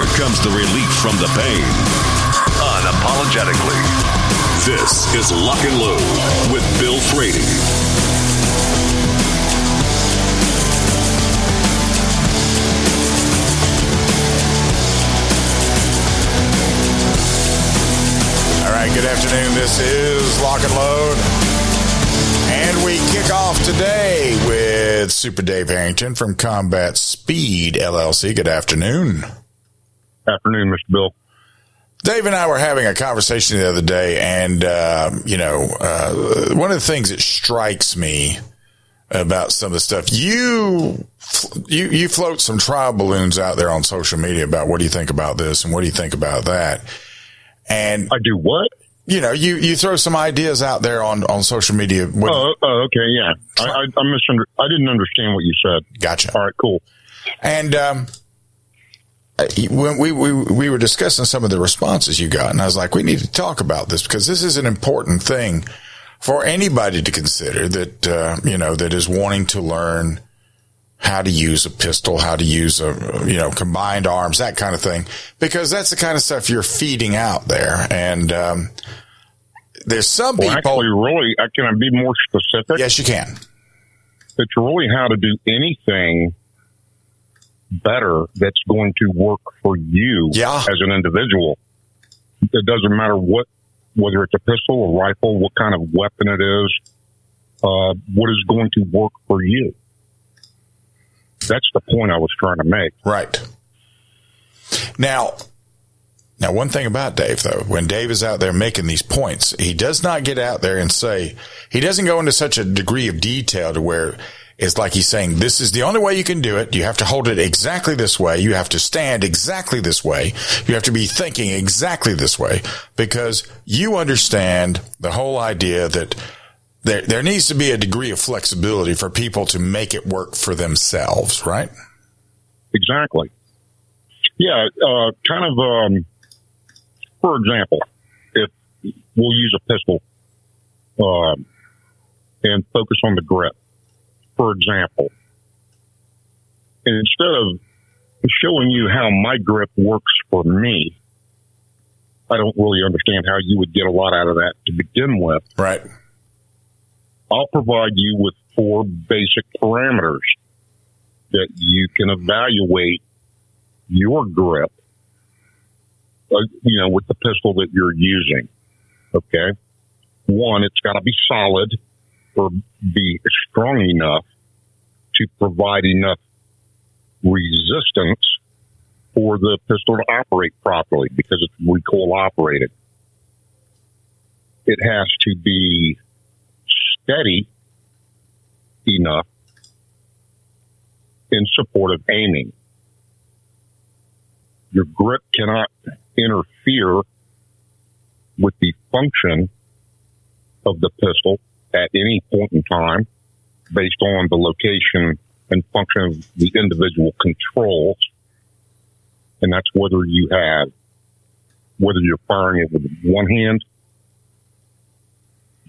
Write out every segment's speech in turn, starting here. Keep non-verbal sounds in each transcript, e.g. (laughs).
here comes the relief from the pain. Unapologetically. This is Lock and Load with Bill Frady. All right, good afternoon. This is Lock and Load. And we kick off today with Super Dave Harrington from Combat Speed LLC. Good afternoon. Afternoon, Mr. Bill. Dave and I were having a conversation the other day, and, uh, you know, uh, one of the things that strikes me about some of the stuff you you you float some trial balloons out there on social media about what do you think about this and what do you think about that and I do what? you know, you, you throw some ideas out there on, on social media. What, Oh, oh, okay, yeah. I, I, I misunder- I didn't understand what you said. Gotcha. All right, cool. And um, when we, we we were discussing some of the responses you got, and I was like, we need to talk about this because this is an important thing for anybody to consider that uh, you know that is wanting to learn how to use a pistol, how to use a you know combined arms, that kind of thing, because that's the kind of stuff you're feeding out there, and um, there's some Well, people. actually, really, uh, can I be more specific? yes, you can. It's really how to do anything better that's going to work for you Yeah. as an individual. It doesn't matter what, whether it's a pistol, a rifle, what kind of weapon it is, uh, what is going to work for you. That's the point I was trying to make. Right. Now, now one thing about Dave though, when Dave is out there making these points, he does not get out there and say, he doesn't go into such a degree of detail to where it's like he's saying, this is the only way you can do it. You have to hold it exactly this way. You have to stand exactly this way. You have to be thinking exactly this way because you understand the whole idea that there, there needs to be a degree of flexibility for people to make it work for themselves, right? Exactly. Yeah, uh, kind of. Um, for example, if we'll use a pistol um, and focus on the grip. For example, instead of showing you how my grip works for me, I don't really understand how you would get a lot out of that to begin with. Right. I'll provide you with four basic parameters that you can evaluate your grip, uh, you know, with the pistol that you're using. Okay. One, it's got to be solid or be strong enough to provide enough resistance for the pistol to operate properly because it's recoil operated. It has to be steady enough in support of aiming. Your grip cannot interfere with the function of the pistol at any point in time based on the location and function of the individual controls. And that's whether you have, whether you're firing it with one hand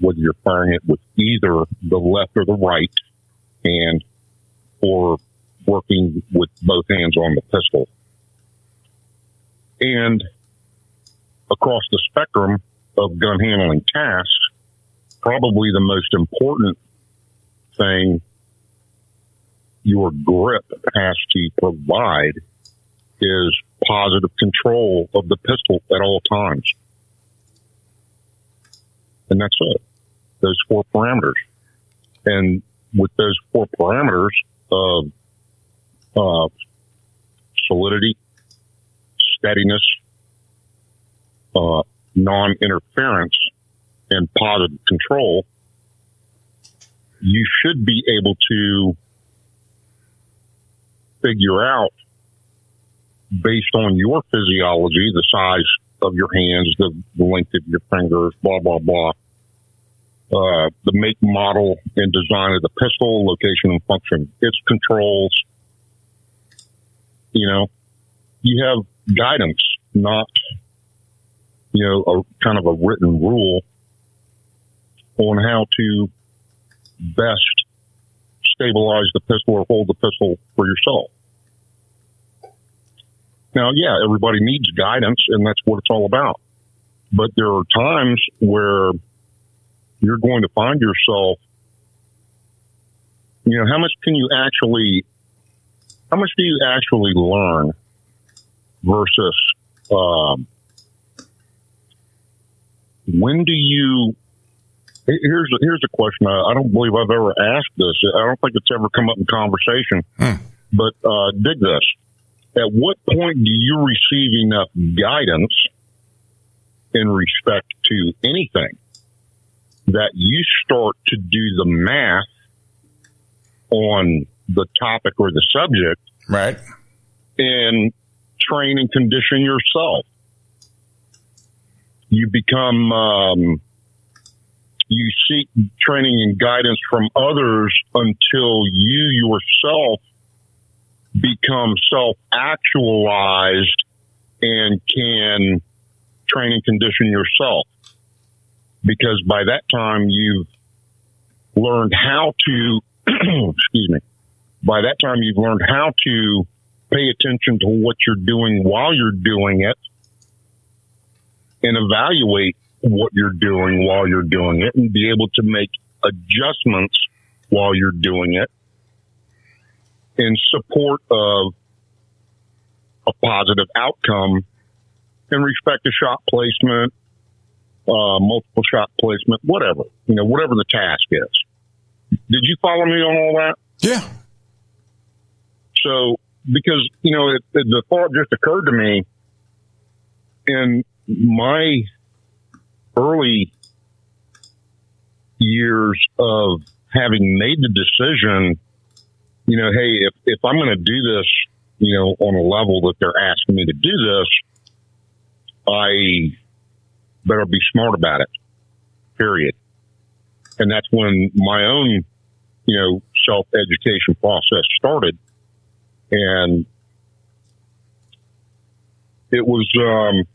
whether you're firing it with either the left or the right hand or working with both hands on the pistol. And across the spectrum of gun handling tasks, probably the most important thing your grip has to provide is positive control of the pistol at all times. And that's it. Those four parameters. And with those four parameters of uh, solidity, steadiness, uh, non-interference, and positive control, you should be able to figure out based on your physiology, the size of your hands, the, the length of your fingers, blah, blah, blah. Uh, the make, model, and design of the pistol, location and function, its controls. You know, you have guidance, not, you know, a kind of a written rule on how to best stabilize the pistol or hold the pistol for yourself. Now, yeah, everybody needs guidance, and that's what it's all about. But there are times where you're going to find yourself, you know, how much can you actually, how much do you actually learn versus, um, when do you, here's a, here's a question. I, don't believe I've ever asked this. I don't think it's ever come up in conversation, but, uh, dig this at what point do you receive enough guidance in respect to anything that you start to do the math on the topic or the subject Right. and train and condition yourself? You become, um, you seek training and guidance from others until you yourself become self actualized and can train and condition yourself. Because by that time you've learned how to, (clears throat) excuse me, by that time you've learned how to pay attention to what you're doing while you're doing it and evaluate what you're doing while you're doing it and be able to make adjustments while you're doing it in support of a positive outcome in respect to shot placement, uh, multiple shot placement, whatever, you know, whatever the task is. Did you follow me on all that? Yeah. So, because, you know, it, it, the thought just occurred to me in my early years of having made the decision, you know, hey, if, if I'm going to do this, you know, on a level that they're asking me to do this, I better be smart about it, period. And that's when my own, you know, self education process started. And it was, um,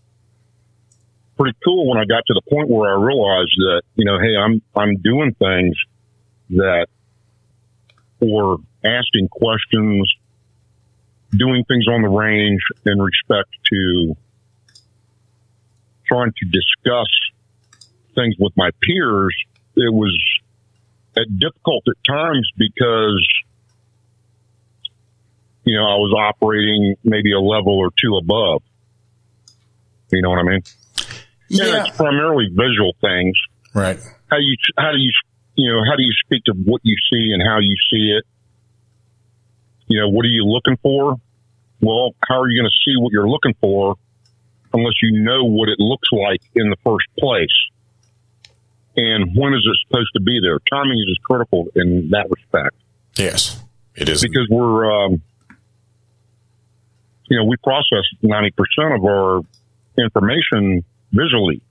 pretty cool when I got to the point where I realized that, you know, hey, I'm, I'm doing things that, or asking questions, doing things on the range in respect to trying to discuss things with my peers. It was difficult at times because, you know, I was operating maybe a level or two above. You know what I mean? Yeah. And it's primarily visual things. Right. How you, how do you, you know, how do you speak to what you see and how you see it? You know, what are you looking for? Well, how are you going to see what you're looking for unless you know what it looks like in the first place? And when is it supposed to be there? Timing is critical in that respect Yes. It is. because we're, um, you know, we process 90% of our information visually.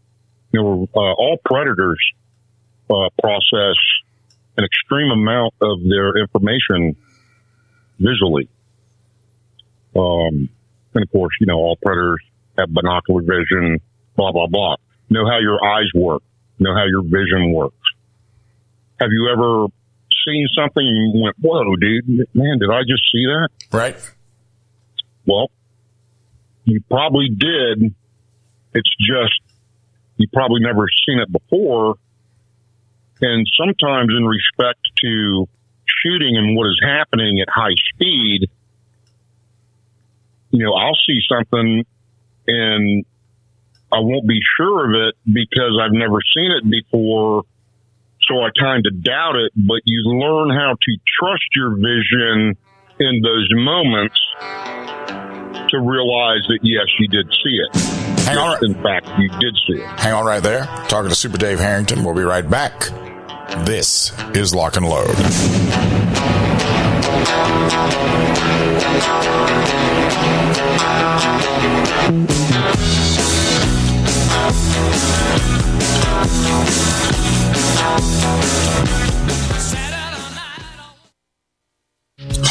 You know, uh, all predators uh, process an extreme amount of their information visually. Um, and of course, you know, all predators have binocular vision, blah, blah, blah. Know how your eyes work, know how your vision works. Have you ever seen something and you went, whoa, dude, man, did I just see that? right. Well, you probably did. It's just you probably never seen it before. And sometimes, in respect to shooting and what is happening at high speed, you know, I'll see something and I won't be sure of it because I've never seen it before. So I kind of doubt it, but you learn how to trust your vision in those moments to realize that yes, you did see it. Hang on. Yes, in fact, you did see it. Hang on right there. Talking to Super Dave Harrington. We'll be right back. This is Lock and Load.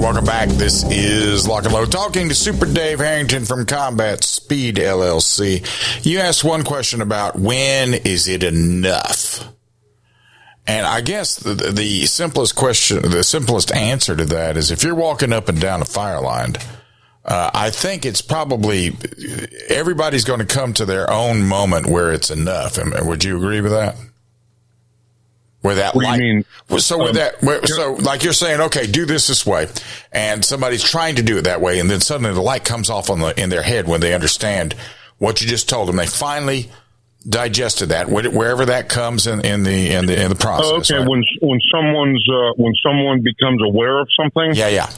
Welcome back. This is Lock and Load talking to Super Dave Harrington from Combat Speed LLC. You asked one question about when is it enough? And I guess the, the simplest question, the simplest answer to that is if you're walking up and down a fire line, uh, I think it's probably everybody's going to come to their own moment where it's enough. Would you agree with that? Where that What do you light, mean? so with Um, that, where, so like you're saying, okay, do this this way, and somebody's trying to do it that way, and then suddenly the light comes off on the in their head when they understand what you just told them. They finally digested that, wherever that comes in, in the in the in the process. Oh, okay. right? When when someone's uh, when someone becomes aware of something, yeah, yeah,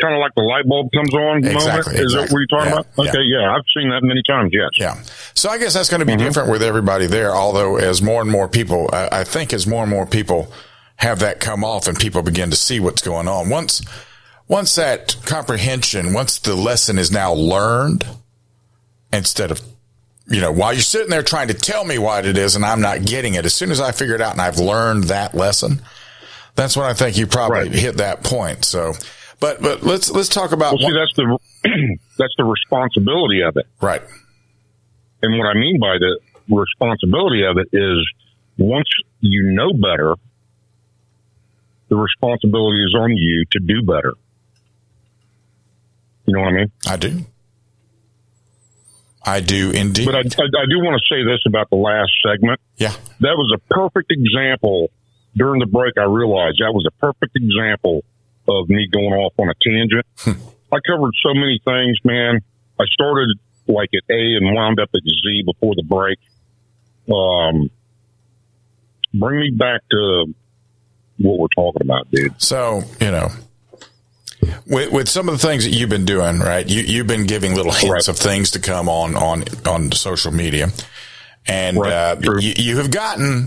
kind of like the light bulb comes on. Exactly, Moment. Is that what you're talking Yeah, about? Okay, yeah. I've seen that many times. Yes. Yeah. So I guess that's going to be mm-hmm. different with everybody there. Although, as more and more people, I, I think as more and more people have that come off and people begin to see what's going on, once, once that comprehension, once the lesson is now learned, instead of, you know, while you're sitting there trying to tell me what it is and I'm not getting it, as soon as I figure it out and I've learned that lesson, that's when I think you probably hit that point. So, but, but let's, let's talk about Well, see, that's the (clears throat) that's the responsibility of it. Right. And what I mean by the responsibility of it is once you know better, the responsibility is on you to do better. You know what I mean? I do. I do indeed. But I, I, I do want to say this about the last segment. Yeah. That was a perfect example. During the break, I realized that was a perfect example of me going off on a tangent. I covered so many things, man. I started like at A and wound up at Z before the break. Um, bring me back to what we're talking about, dude. So, you know, with, with some of the things that you've been doing, right? You, you've been giving little hints of things to come on, on, on social media. And, uh, you, you have gotten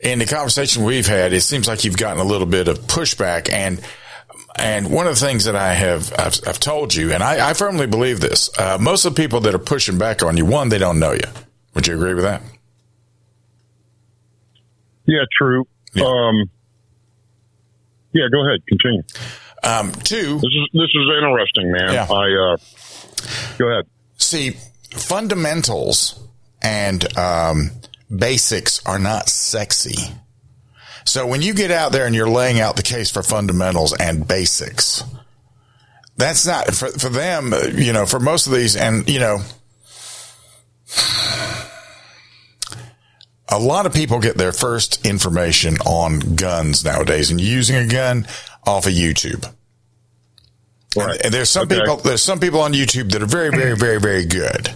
in the conversation we've had, it seems like you've gotten a little bit of pushback and, and one of the things that I have, I've, I've told you, and I, I firmly believe this, uh, most of the people that are pushing back on you, one, they don't know you. Would you agree with that? Yeah, true. Um, yeah, go ahead. Continue. Um, two. This is this is interesting, man. Yeah. I uh, go ahead. See, fundamentals and um, basics are not sexy. So when you get out there and you're laying out the case for fundamentals and basics, that's not for, for them, you know, for most of these. And, you know, a lot of people get their first information on guns nowadays and using a gun off of YouTube. Right. And there's some Okay. people, there's some people on YouTube that are very, very, very, very good.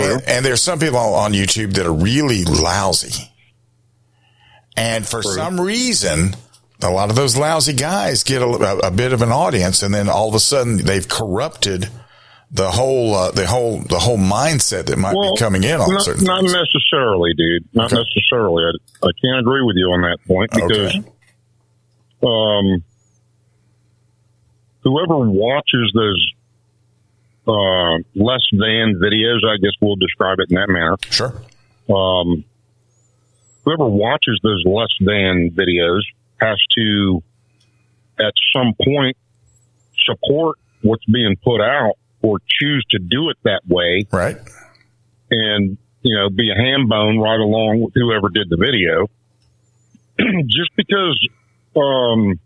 And, and there's some people on YouTube that are really lousy. And for some reason, a lot of those lousy guys get a, a, bit of an audience, and then all of a sudden they've corrupted the whole, uh, the whole, the whole mindset that might Well, be coming in on not, certain. not necessarily, dude. Not necessarily. I, I can't agree with you on that point because, um, whoever watches those uh, less than videos, I guess we'll describe it in that manner. Sure. Um, whoever watches those less than videos has to, at some point, support what's being put out or choose to do it that way. Right. And, you know, be a ham bone right along with whoever did the video. (clears throat) Just because, um,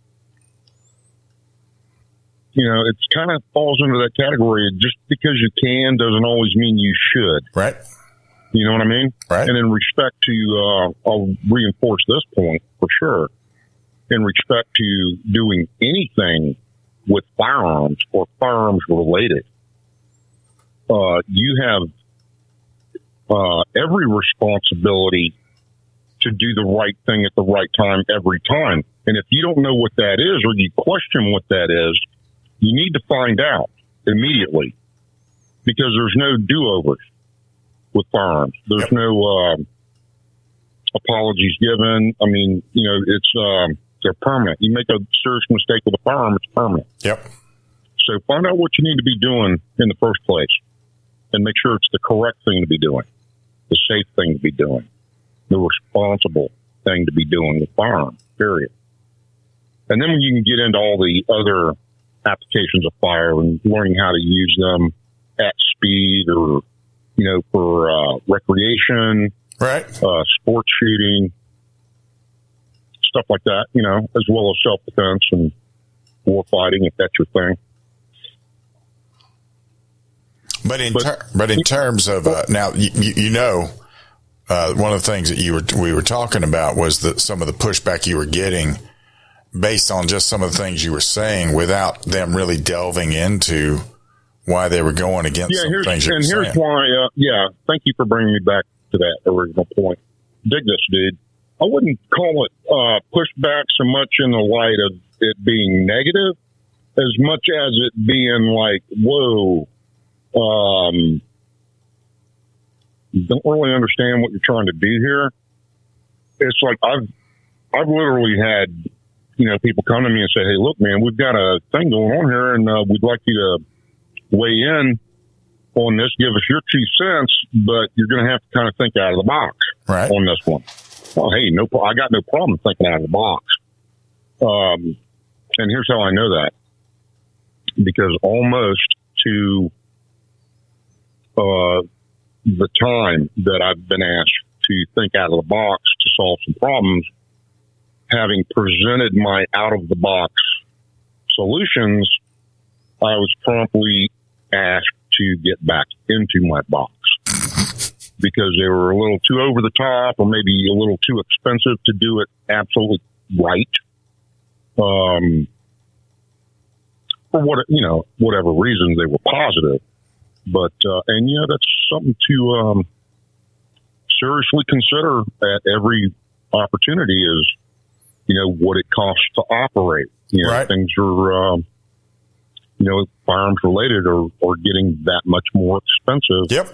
you know, it's kind of falls into that category. Just because you can doesn't always mean you should. Right. You know what I mean? Right. And in respect to, uh, I'll reinforce this point for sure. In respect to doing anything with firearms or firearms related, uh, you have uh, every responsibility to do the right thing at the right time every time. And if you don't know what that is or you question what that is, you need to find out immediately because there's no do overs with firearms. There's no um, apologies given. I mean, you know, it's um, they're permanent. You make a serious mistake with a firearm, it's permanent. Yep. So find out what you need to be doing in the first place, and make sure it's the correct thing to be doing, the safe thing to be doing, the responsible thing to be doing with firearms. Period. And then when you can get into all the other applications of fire and learning how to use them at speed or you know, for uh, recreation, right? Uh, sports shooting, stuff like that. You know, as well as self defense and war fighting, if that's your thing. But in ter- but in terms of uh, now, you, you you know, uh, one of the things that you were we were talking about was that some of the pushback you were getting based on just some of the things you were saying without them really delving into why they were going against yeah, some here's, things and here's saying. why. Uh, yeah, thank you for bringing me back to that original point. Dig this, dude. I wouldn't call it uh, pushback so much in the light of it being negative, as much as it being like, whoa, um, don't really understand what you're trying to do here. It's like I've I've literally had you know people come to me and say, "Hey, look, man, we've got a thing going on here, and uh, we'd like you to weigh in on this. Give us your two cents, but you're going to have to kind of think out of the box right. on this one." Well, hey, no, I got no problem thinking out of the box. Um, and here's how I know that because almost to uh, the time that I've been asked to think out of the box to solve some problems, having presented my out of the box solutions, I was promptly asked to get back into my box because they were a little too over the top or maybe a little too expensive to do it absolutely right. Um, for what, you know, whatever reasons they were positive. But, uh, and yeah, that's something to, um, seriously consider at every opportunity is, you know, what it costs to operate. You know, things are, um, you know, firearms related are, are getting that much more expensive. Yep.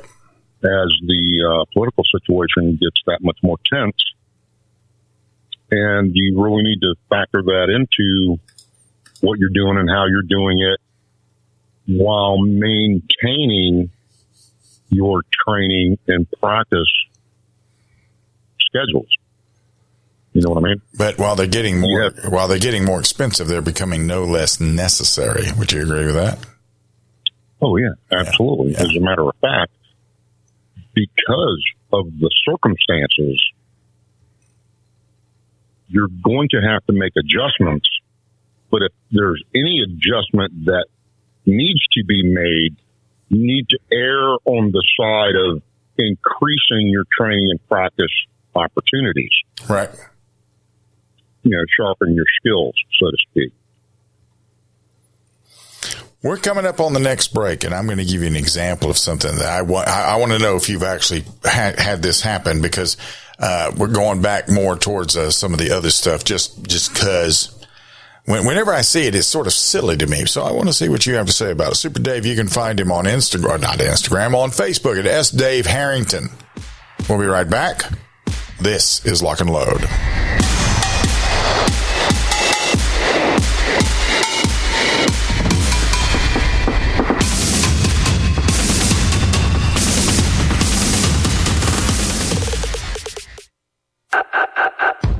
As the uh, political situation gets that much more tense. And you really need to factor that into what you're doing and how you're doing it while maintaining your training and practice schedules. You know what I mean? But while they're getting more, while they're getting more expensive, they're becoming no less necessary. Would you agree with that? Oh yeah, absolutely. As a matter of fact, because of the circumstances, you're going to have to make adjustments. But if there's any adjustment that needs to be made, you need to err on the side of increasing your training and practice opportunities. Right. You know, sharpen your skills, so to speak. We're coming up on the next break, and I'm going to give you an example of something that I want. I, want to know if you've actually had, had this happen because uh, we're going back more towards uh, some of the other stuff. Just just because when, whenever I see it, it's sort of silly to me. So I want to see what you have to say about it. Super Dave, you can find him on Instagram, not Instagram, on Facebook at S Dave Harrington. We'll be right back. This is Lock and Load.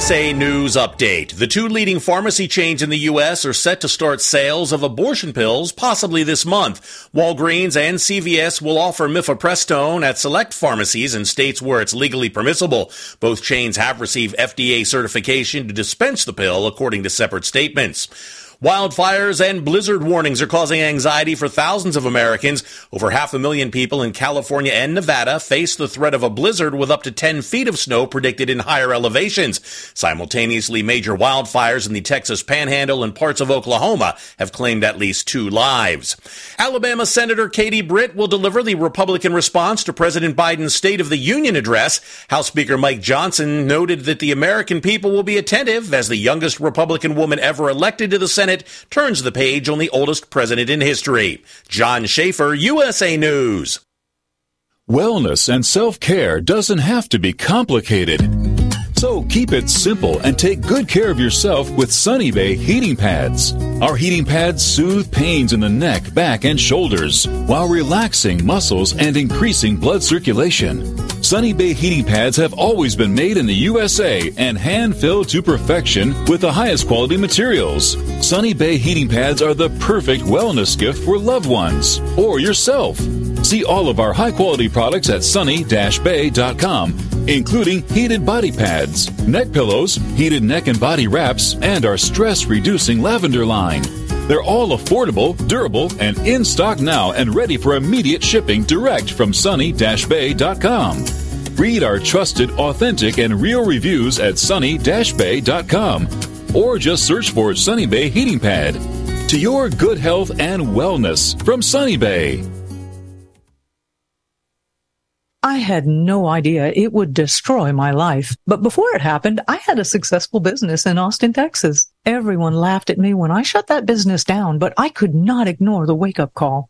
USA News Update. The two leading pharmacy chains in the U.S. are set to start sales of abortion pills possibly this month. Walgreens and CVS will offer mifepristone at select pharmacies in states where it's legally permissible. Both chains have received FDA certification to dispense the pill, according to separate statements. Wildfires and blizzard warnings are causing anxiety for thousands of Americans. Over half a million people in California and Nevada face the threat of a blizzard with up to 10 feet of snow predicted in higher elevations. Simultaneously, major wildfires in the Texas Panhandle and parts of Oklahoma have claimed at least two lives. Alabama Senator Katie Britt will deliver the Republican response to President Biden's State of the Union address. House Speaker Mike Johnson noted that the American people will be attentive as the youngest Republican woman ever elected to the Senate Senate turns the page on the oldest president in history. John Schaefer, USA News. Wellness and self care doesn't have to be complicated. So keep it simple and take good care of yourself with Sunny Bay heating pads. Our heating pads soothe pains in the neck, back, and shoulders while relaxing muscles and increasing blood circulation. Sunny Bay heating pads have always been made in the USA and hand filled to perfection with the highest quality materials. Sunny Bay heating pads are the perfect wellness gift for loved ones or yourself. See all of our high quality products at sunny-bay.com, including heated body pads, neck pillows, heated neck and body wraps, and our stress reducing lavender line. They're all affordable, durable, and in stock now and ready for immediate shipping direct from sunny-bay.com. Read our trusted, authentic, and real reviews at sunny-bay.com or just search for Sunny Bay Heating Pad. To your good health and wellness from Sunny Bay. I had no idea it would destroy my life. But before it happened, I had a successful business in Austin, Texas. Everyone laughed at me when I shut that business down, but I could not ignore the wake up call.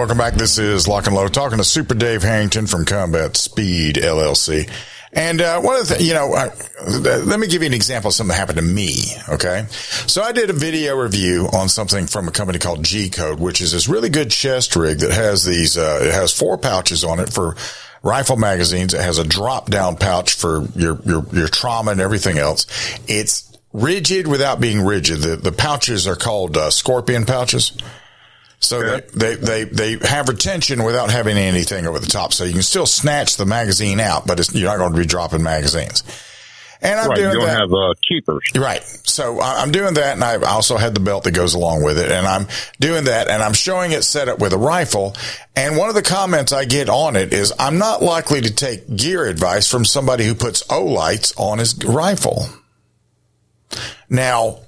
welcome back. This is Lock and Load talking to Super Dave Harrington from Combat Speed LLC. And uh, one of the, you know, let me give you an example of something that happened to me. Okay, so I did a video review on something from a company called G Code, which is this really good chest rig that has these. Uh, it has four pouches on it for rifle magazines. It has a drop down pouch for your your your trauma and everything else. It's rigid without being rigid. The the pouches are called uh, scorpion pouches. So they, they, they, they have retention without having anything over the top. So you can still snatch the magazine out, but you're not going to be dropping magazines. And I'm right, doing you don't that. have uh, keepers. Right. So I'm doing that and I also had the belt that goes along with it. And I'm doing that and I'm showing it set up with a rifle. And one of the comments I get on it is I'm not likely to take gear advice from somebody who puts Olights on his rifle. Now,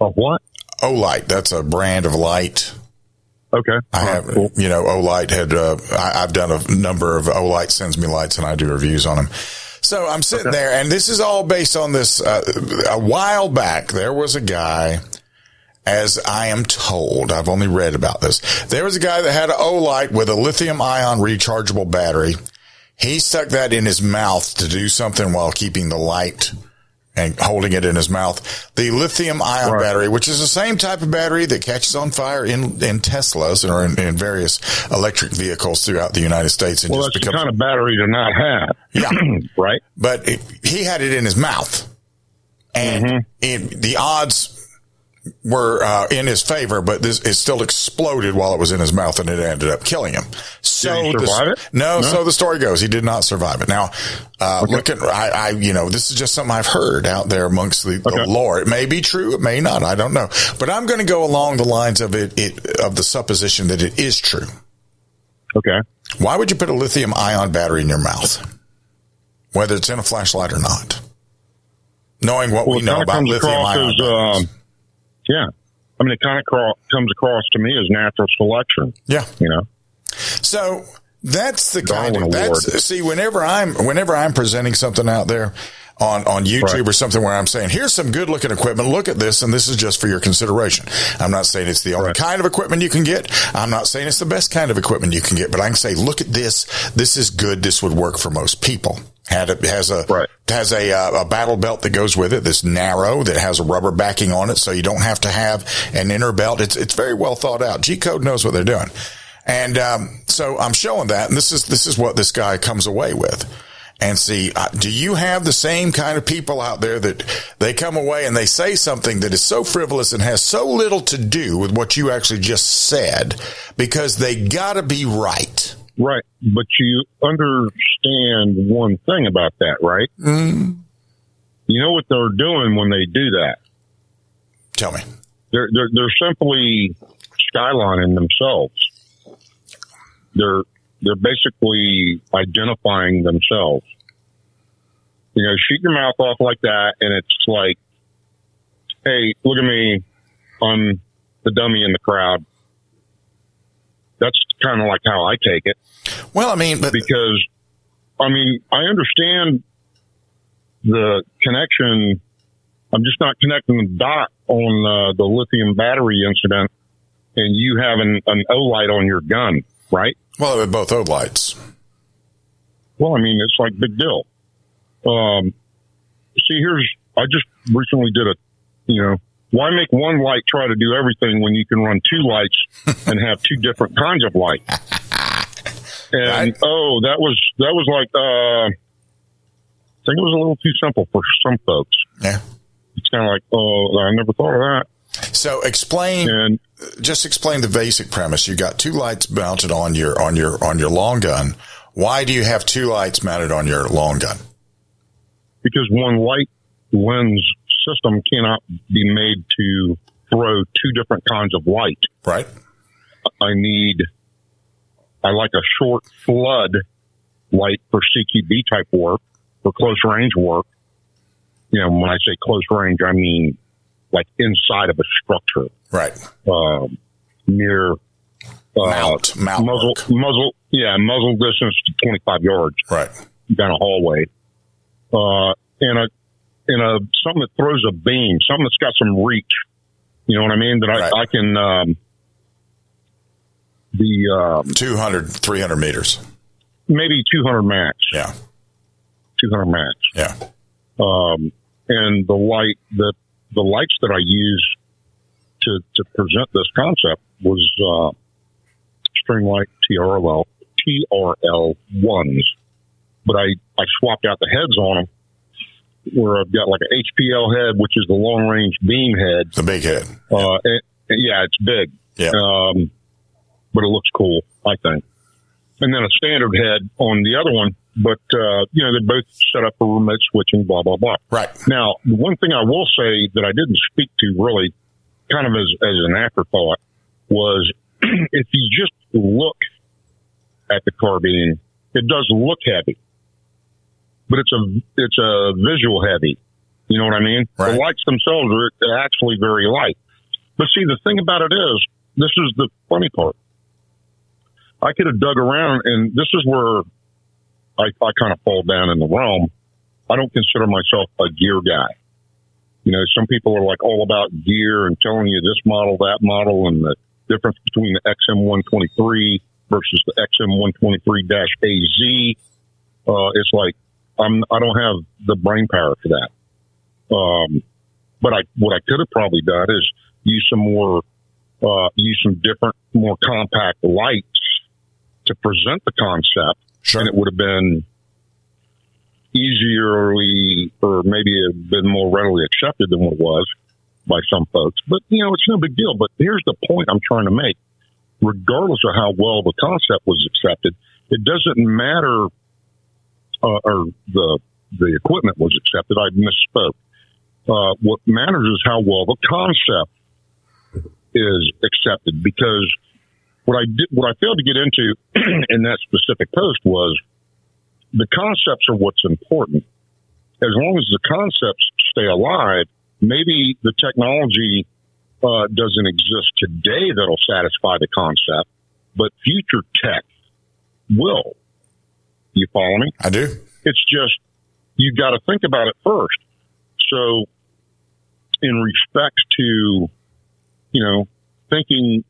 of what? Olight. That's a brand of light. Okay. I have, you know, Olight had, uh, I, I've done a number of Olight sends me lights and I do reviews on them. So I'm sitting there and this is all based on this, uh, a while back, there was a guy, as I am told, I've only read about this. There was a guy that had an Olight with a lithium ion rechargeable battery. He stuck that in his mouth to do something while keeping the light and holding it in his mouth. The lithium ion Right. battery, which is the same type of battery that catches on fire in, in Teslas or in, in various electric vehicles throughout the United States. And Well, just that's the kind of battery to not have. Yeah. (clears throat) right. but it, he had it in his mouth and Mm-hmm. it, the odds were uh, in his favor, but this it still exploded while it was in his mouth, and it ended up killing him. So Did he the- it? No, No? so the story goes, he did not survive it. Now, uh, look at I, I, you know, this is just something I've heard out there amongst the, the lore. It may be true, it may not. I don't know, but I'm going to go along the lines of it, it of the supposition that it is true. Okay. Why would you put a lithium ion battery in your mouth? Whether it's in a flashlight or not. Knowing what Well, we know about lithium ion. as, um, yeah. I mean, it kind of cro- comes across to me as natural selection. Yeah. You know? So that's the kind Darwin of that's Award. see whenever I'm whenever I'm presenting something out there on on YouTube Right. or something where I'm saying here's some good looking equipment look at this and this is just for your consideration. I'm not saying it's the only kind of equipment you can get. I'm not saying it's the best kind of equipment you can get, but I can say look at this. This is good. This would work for most people. Had it has a has a uh, a battle belt that goes with it that's narrow that has a rubber backing on it, so you don't have to have an inner belt. It's it's very well thought out. G-Code knows what they're doing. And um, so I'm showing that, and this is this is what this guy comes away with. And see, uh, do you have the same kind of people out there that they come away and they say something that is so frivolous and has so little to do with what you actually just said because they got to be right? Right. But you understand one thing about that, right? Mm. You know what they're doing when they do that? Tell me. They're, they're, they're simply skylining themselves. They're, they're basically identifying themselves. You know, shoot your mouth off like that and it's like, hey, look at me. I'm the dummy in the crowd. That's kind of like how I take it. Well, I mean, but because I mean, I understand the connection. I'm just not connecting the dot on uh, the lithium battery incident and you having an Olight on your gun, right? Well, they're both Olights. Well, I mean, it's like big deal. Um, see, here's I just recently did a, you know, why make one light try to do everything when you can run two lights (laughs) and have two different kinds of light? And oh, that was that was like uh, I think it was a little too simple for some folks. Yeah, it's kind of like oh, I never thought of that. So explain, just explain the basic premise. You got two lights mounted on your on your on your long gun. Why do you have two lights mounted on your long gun? because one light lens system cannot be made to throw two different kinds of light. Right. I need, I like a short flood light for CQB type work, for close range work. You know, when I say close range, I mean like inside of a structure. Right. Um, near, uh, mount, mount muzzle, muzzle, yeah, muzzle distance to 25 yards. Right. Down a hallway. Uh, and a, and a, something that throws a beam, something that's got some reach. You know what I mean? That I, I can, um, the, um, 200, 300 meters. maybe 200 max. Yeah. 200 max. Yeah. Um, and the light that the lights that I use to, to present this concept was, uh, Streamlight TRL, TRL ones, but I, I swapped out the heads on them where I've got like an HPL head, which is the long range beam head. The big head. Uh, and- and yeah, it's big. Yeah. Um, but it looks cool, I think. And then a standard head on the other one, but, uh, you know, they're both set up for remote switching, blah, blah, blah. Right. Now, the one thing I will say that I didn't speak to really kind of as, as an afterthought was (clears throat) if you just look at the carbine, it does look heavy, but it's a, it's a visual heavy. You know what I mean? The lights themselves are actually very light. But see, the thing about it is, this is the funny part. I could have dug around, and this is where I, I kind of fall down in the realm. I don't consider myself a gear guy. You know, some people are like all about gear and telling you this model, that model, and the difference between the XM123 versus the XM123-AZ. Uh, it's like I'm I don't have the brain power for that. Um, but I what I could have probably done is use some more uh, use some different, more compact lights to present the concept, sure. and it would have been easierly or maybe have been more readily accepted than what it was by some folks. But you know, it's no big deal. But here's the point I'm trying to make: regardless of how well the concept was accepted, it doesn't matter, uh, or the the equipment was accepted. I misspoke. Uh, what matters is how well the concept is accepted because what I did, what I failed to get into (clears throat) in that specific post was the concepts are what's important. As long as the concepts stay alive, maybe the technology uh, doesn't exist today that'll satisfy the concept, but future tech will. You follow me? I do. It's just you got to think about it first. So, in respect to, you know, thinking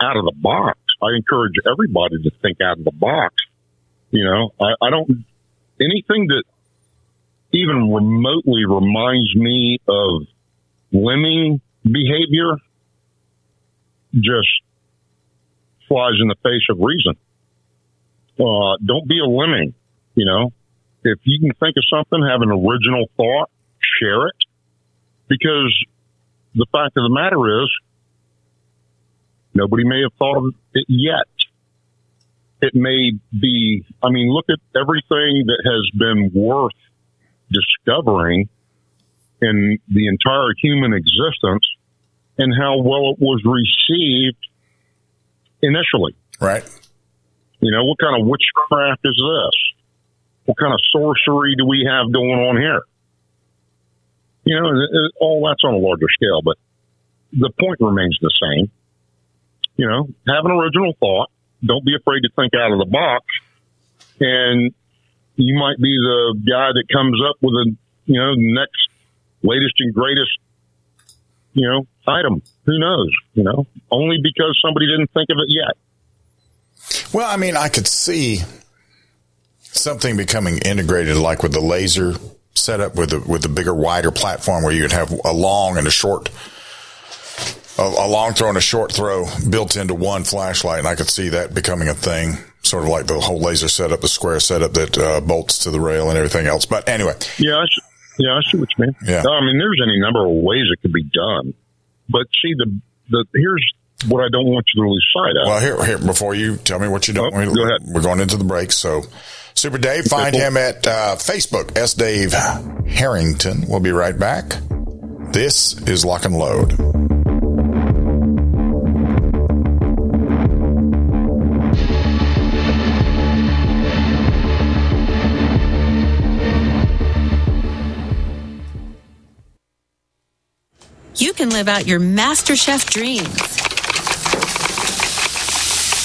out of the box, I encourage everybody to think out of the box. You know, I, I don't anything that even remotely reminds me of lemming behavior just flies in the face of reason. Uh, don't be a lemming. You know, if you can think of something, have an original thought, share it. Because the fact of the matter is, nobody may have thought of it yet. It may be, I mean, look at everything that has been worth discovering in the entire human existence and how well it was received initially. Right. You know, what kind of witchcraft is this? What kind of sorcery do we have going on here? You know, all that's on a larger scale, but the point remains the same. You know, have an original thought. Don't be afraid to think out of the box. And you might be the guy that comes up with a, you know, next latest and greatest, you know, item. Who knows? You know, only because somebody didn't think of it yet. Well, I mean, I could see something becoming integrated, like with the laser setup with the with the bigger, wider platform, where you'd have a long and a short, a, a long throw and a short throw built into one flashlight, and I could see that becoming a thing, sort of like the whole laser setup, the square setup that uh, bolts to the rail and everything else. But anyway, yeah, I see, yeah, I see what you mean. Yeah, I mean, there's any number of ways it could be done, but see the the here's what I don't want you to lose sight of. Well, here, here, before you tell me what you don't, oh, go ahead. We're going into the break. So, Super Dave, find him at uh, Facebook, S. Dave Harrington. We'll be right back. This is Lock and Load. You can live out your MasterChef dreams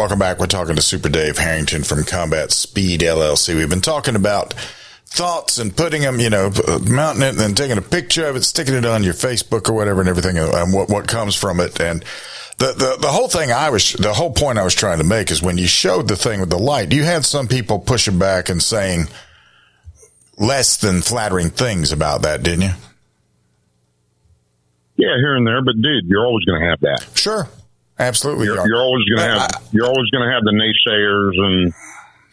Welcome back. We're talking to Super Dave Harrington from Combat Speed LLC. We've been talking about thoughts and putting them, you know, mounting it and then taking a picture of it, sticking it on your Facebook or whatever and everything uh, and what, what comes from it. And the, the, the whole thing I was, the whole point I was trying to make is when you showed the thing with the light, you had some people pushing back and saying less than flattering things about that, didn't you? Yeah, here and there, but dude, you're always going to have that. Sure. Absolutely. You're, you're always going to have, you're always going to have the naysayers and,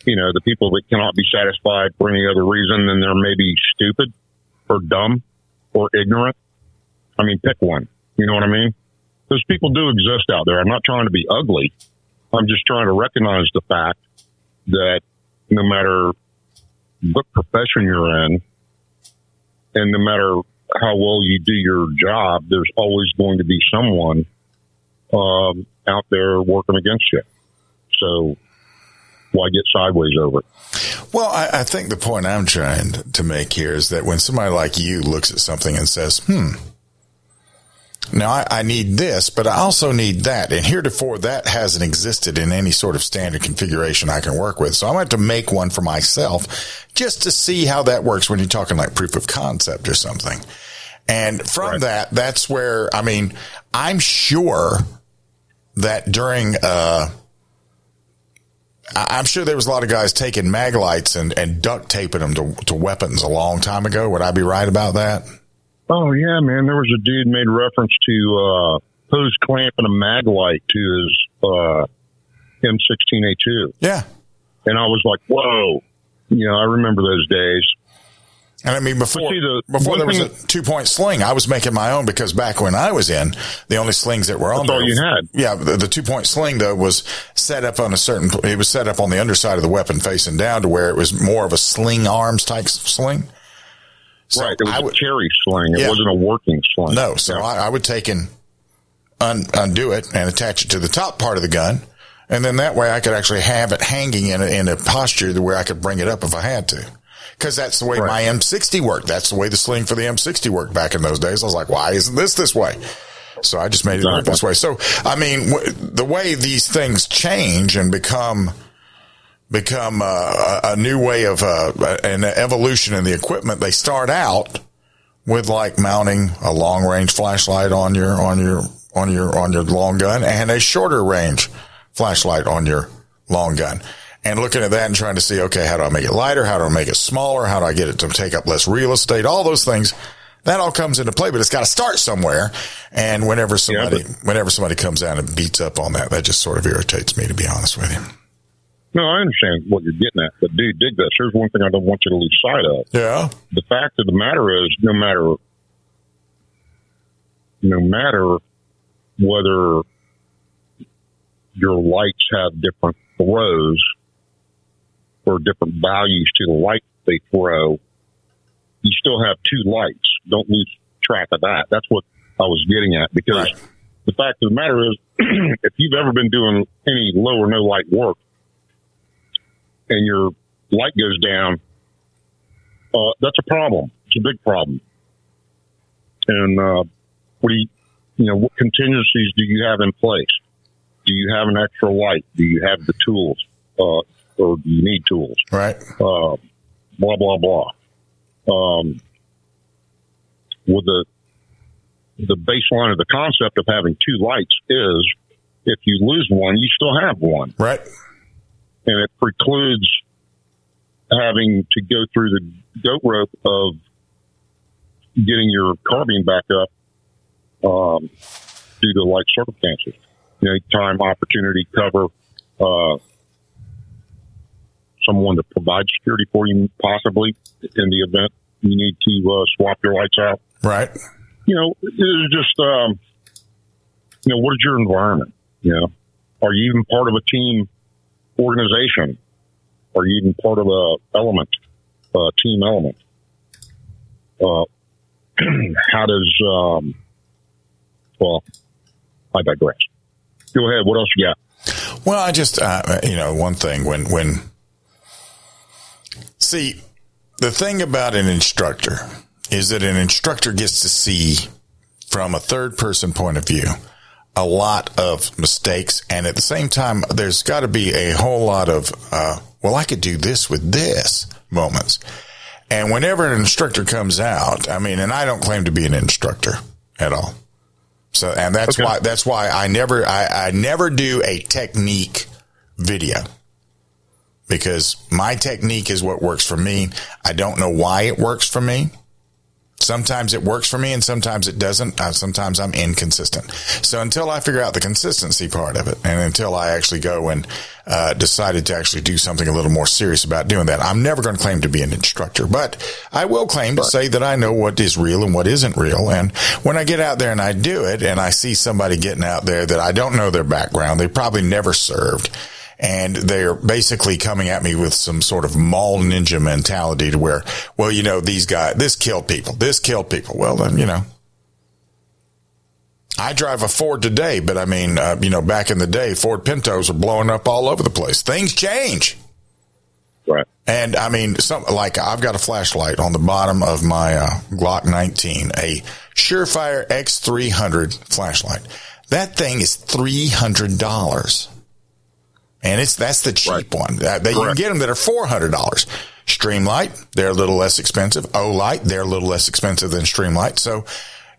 you know, the people that cannot be satisfied for any other reason than they're maybe stupid or dumb or ignorant. I mean, pick one. You know what I mean? Those people do exist out there. I'm not trying to be ugly. I'm just trying to recognize the fact that no matter what profession you're in and no matter how well you do your job, there's always going to be someone um, out there working against you. So why get sideways over it? Well, I, I, think the point I'm trying to make here is that when somebody like you looks at something and says, hmm, now I, I, need this, but I also need that. And heretofore that hasn't existed in any sort of standard configuration I can work with. So I'm going to have to make one for myself just to see how that works when you're talking like proof of concept or something. And from right. that, that's where, I mean, I'm sure that during, uh, I'm sure there was a lot of guys taking Maglites and, and duct taping them to, to weapons a long time ago. Would I be right about that? Oh yeah, man. There was a dude made reference to, uh, Poe's clamping a Maglite to his, uh, M16A2. Yeah. And I was like, whoa. You know, I remember those days. And I mean, before see, the, before there was a two point sling, I was making my own because back when I was in, the only slings that were on that's there, all you had. Yeah, the, the two point sling though was set up on a certain. It was set up on the underside of the weapon facing down to where it was more of a sling arms type sling. So right, it was I would, a cherry sling. It yeah, wasn't a working sling. No, so yeah. I, I, would take and un, undo it and attach it to the top part of the gun. And then that way I could actually have it hanging in a, in a posture where I could bring it up if I had to because that's the way right. my M60 worked. That's the way the sling for the M60 worked back in those days. I was like, why isn't this this way? So I just made it work this way. So, I mean, w- the way these things change and become, become uh, a new way of uh, an evolution in the equipment, they start out with like mounting a long range flashlight on your on your on your on your long gun and a shorter range flashlight on your long gun. And looking at that and trying to see, okay, how do I make it lighter? How do I make it smaller? How do I get it to take up less real estate? All those things that all comes into play, but it's got to start somewhere. And whenever somebody, yeah, whenever somebody comes out and beats up on that, that just sort of irritates me, to be honest with you. No, I understand what you're getting at, but dude, dig this. Here's one thing I don't want you to lose sight of. Yeah. The fact of the matter is, no matter, no matter whether your lights have different throws or different values to the light they throw, you still have two lights. Don't lose track of that. That's what I was getting at because right. the fact of the matter is, (clears throat) if you've ever been doing any low or no light work and your light goes down, uh, that's a problem. It's a big problem. And uh, what do you, you know, what contingencies do you have in place? Do you have an extra light? Do you have the tools, uh, or you need tools? Right. Uh, blah blah blah. Um, with the the baseline of the concept of having two lights is if you lose one, you still have one. Right. And it precludes having to go through the goat rope of getting your carbine back up um, due to like circumstances. You know, time, opportunity, cover, uh, someone to provide security for you, possibly in the event you need to uh, swap your lights out. Right. You know, it's just, um, you know, what is your environment? You know, are you even part of a team organization? Are you even part of a element, a team element? Uh, (clears throat) how does, um, well, I digress. Go ahead. What else you got? Well, I just, uh, you know, one thing when, when, see, the thing about an instructor is that an instructor gets to see from a third person point of view a lot of mistakes. And at the same time, there's got to be a whole lot of, uh, well, I could do this with this moments. And whenever an instructor comes out, I mean, and I don't claim to be an instructor at all. So, and that's okay. why, that's why I never, I, I never do a technique video because my technique is what works for me. I don't know why it works for me. Sometimes it works for me and sometimes it doesn't. Uh, sometimes I'm inconsistent. So until I figure out the consistency part of it and until I actually go and uh, decided to actually do something a little more serious about doing that, I'm never going to claim to be an instructor, but I will claim to say that I know what is real and what isn't real. And when I get out there and I do it and I see somebody getting out there that I don't know their background, they probably never served and they're basically coming at me with some sort of mall ninja mentality to where, well, you know, these guys, this killed people, this killed people. Well, then, you know, I drive a Ford today, but I mean, uh, you know, back in the day, Ford Pintos were blowing up all over the place. Things change. Right. And I mean, some, like I've got a flashlight on the bottom of my uh, Glock 19, a Surefire X300 flashlight. That thing is $300 and it's that's the cheap right. one. That, that you can get them that are four hundred dollars. Streamlight, they're a little less expensive. Olight, they're a little less expensive than Streamlight. So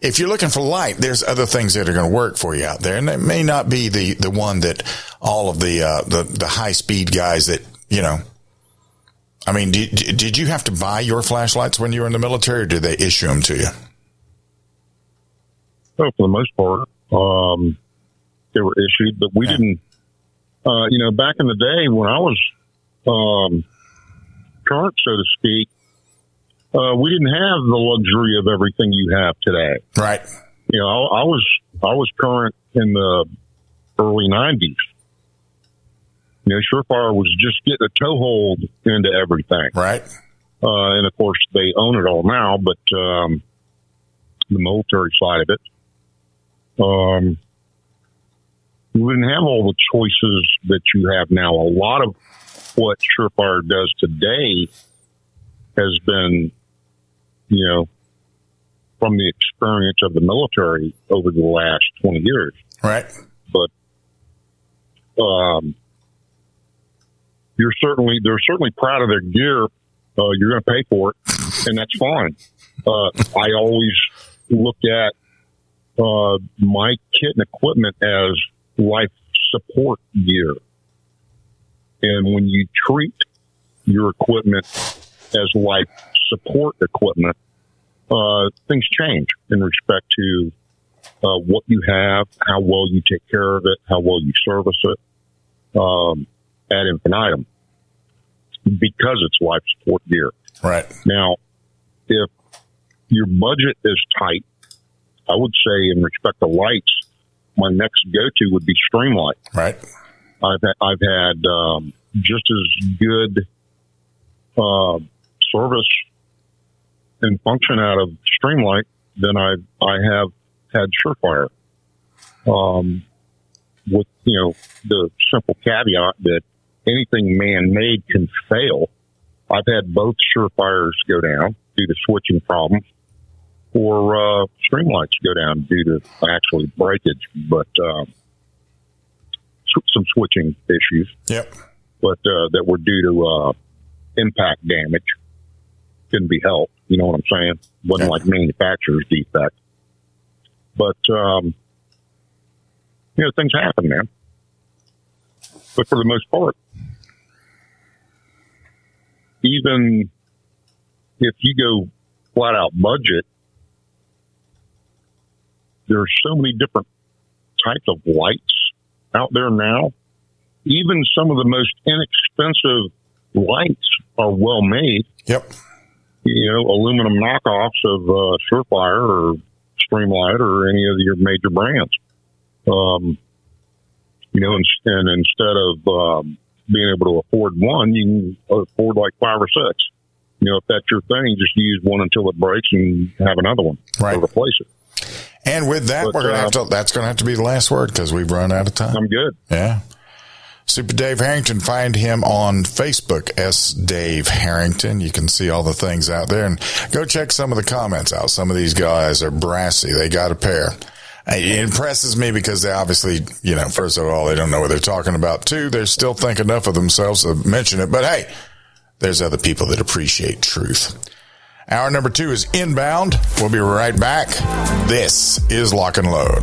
if you're looking for light, there's other things that are going to work for you out there, and it may not be the the one that all of the uh, the the high speed guys that you know. I mean, did did you have to buy your flashlights when you were in the military, or did they issue them to you? Well, for the most part, um, they were issued, but we yeah. didn't uh, you know, back in the day when I was um, current, so to speak, uh, we didn't have the luxury of everything you have today. Right. You know, I, I was I was current in the early '90s. You know, Surefire was just getting a toehold into everything. Right. Uh, and of course, they own it all now, but um, the military side of it. Um, you wouldn't have all the choices that you have now. A lot of what Surefire does today has been, you know, from the experience of the military over the last 20 years. Right. But, um, you're certainly, they're certainly proud of their gear. Uh, you're going to pay for it and that's fine. uh, I always look at uh, my kit and equipment as life support gear. And when you treat your equipment as life support equipment, uh, things change in respect to uh, what you have, how well you take care of it, how well you service it, um, ad infinitum, because it's life support gear. Right. Now, if your budget is tight, I would say in respect to lights, my next go-to would be Streamlight. Right. I've had, I've had um, just as good uh, service and function out of Streamlight than I I have had Surefire. Um, with you know the simple caveat that anything man-made can fail. I've had both Surefires go down due to switching problems, or uh, Streamlights go down due to actually breakage, but um, some switching issues. Yep. But uh, that were due to uh, impact damage. Couldn't be helped. You know what I'm saying? Wasn't like manufacturer's defect. But um, you know, things happen, man. But for the most part, even if you go flat out budget, there's so many different types of lights out there now. Even some of the most inexpensive lights are well made. Yep. You know, aluminum knockoffs of uh, Surefire or Streamlight or any of your major brands. Um, you know, and, and instead of um, being able to afford one, you can afford like five or six. You know, if that's your thing, just use one until it breaks and have another one right. to replace it. And with that, but, we're gonna uh, have to. That's gonna have to be the last word because we've run out of time. I'm good. Yeah. Super Dave Harrington. Find him on Facebook, S Dave Harrington. You can see all the things out there and go check some of the comments out. Some of these guys are brassy. They got a pair. It impresses me because they obviously, you know, first of all, they don't know what they're talking about. Two, they still think enough of themselves to mention it. But hey, there's other people that appreciate truth. Hour number two is inbound. We'll be right back. This is Lock and Load.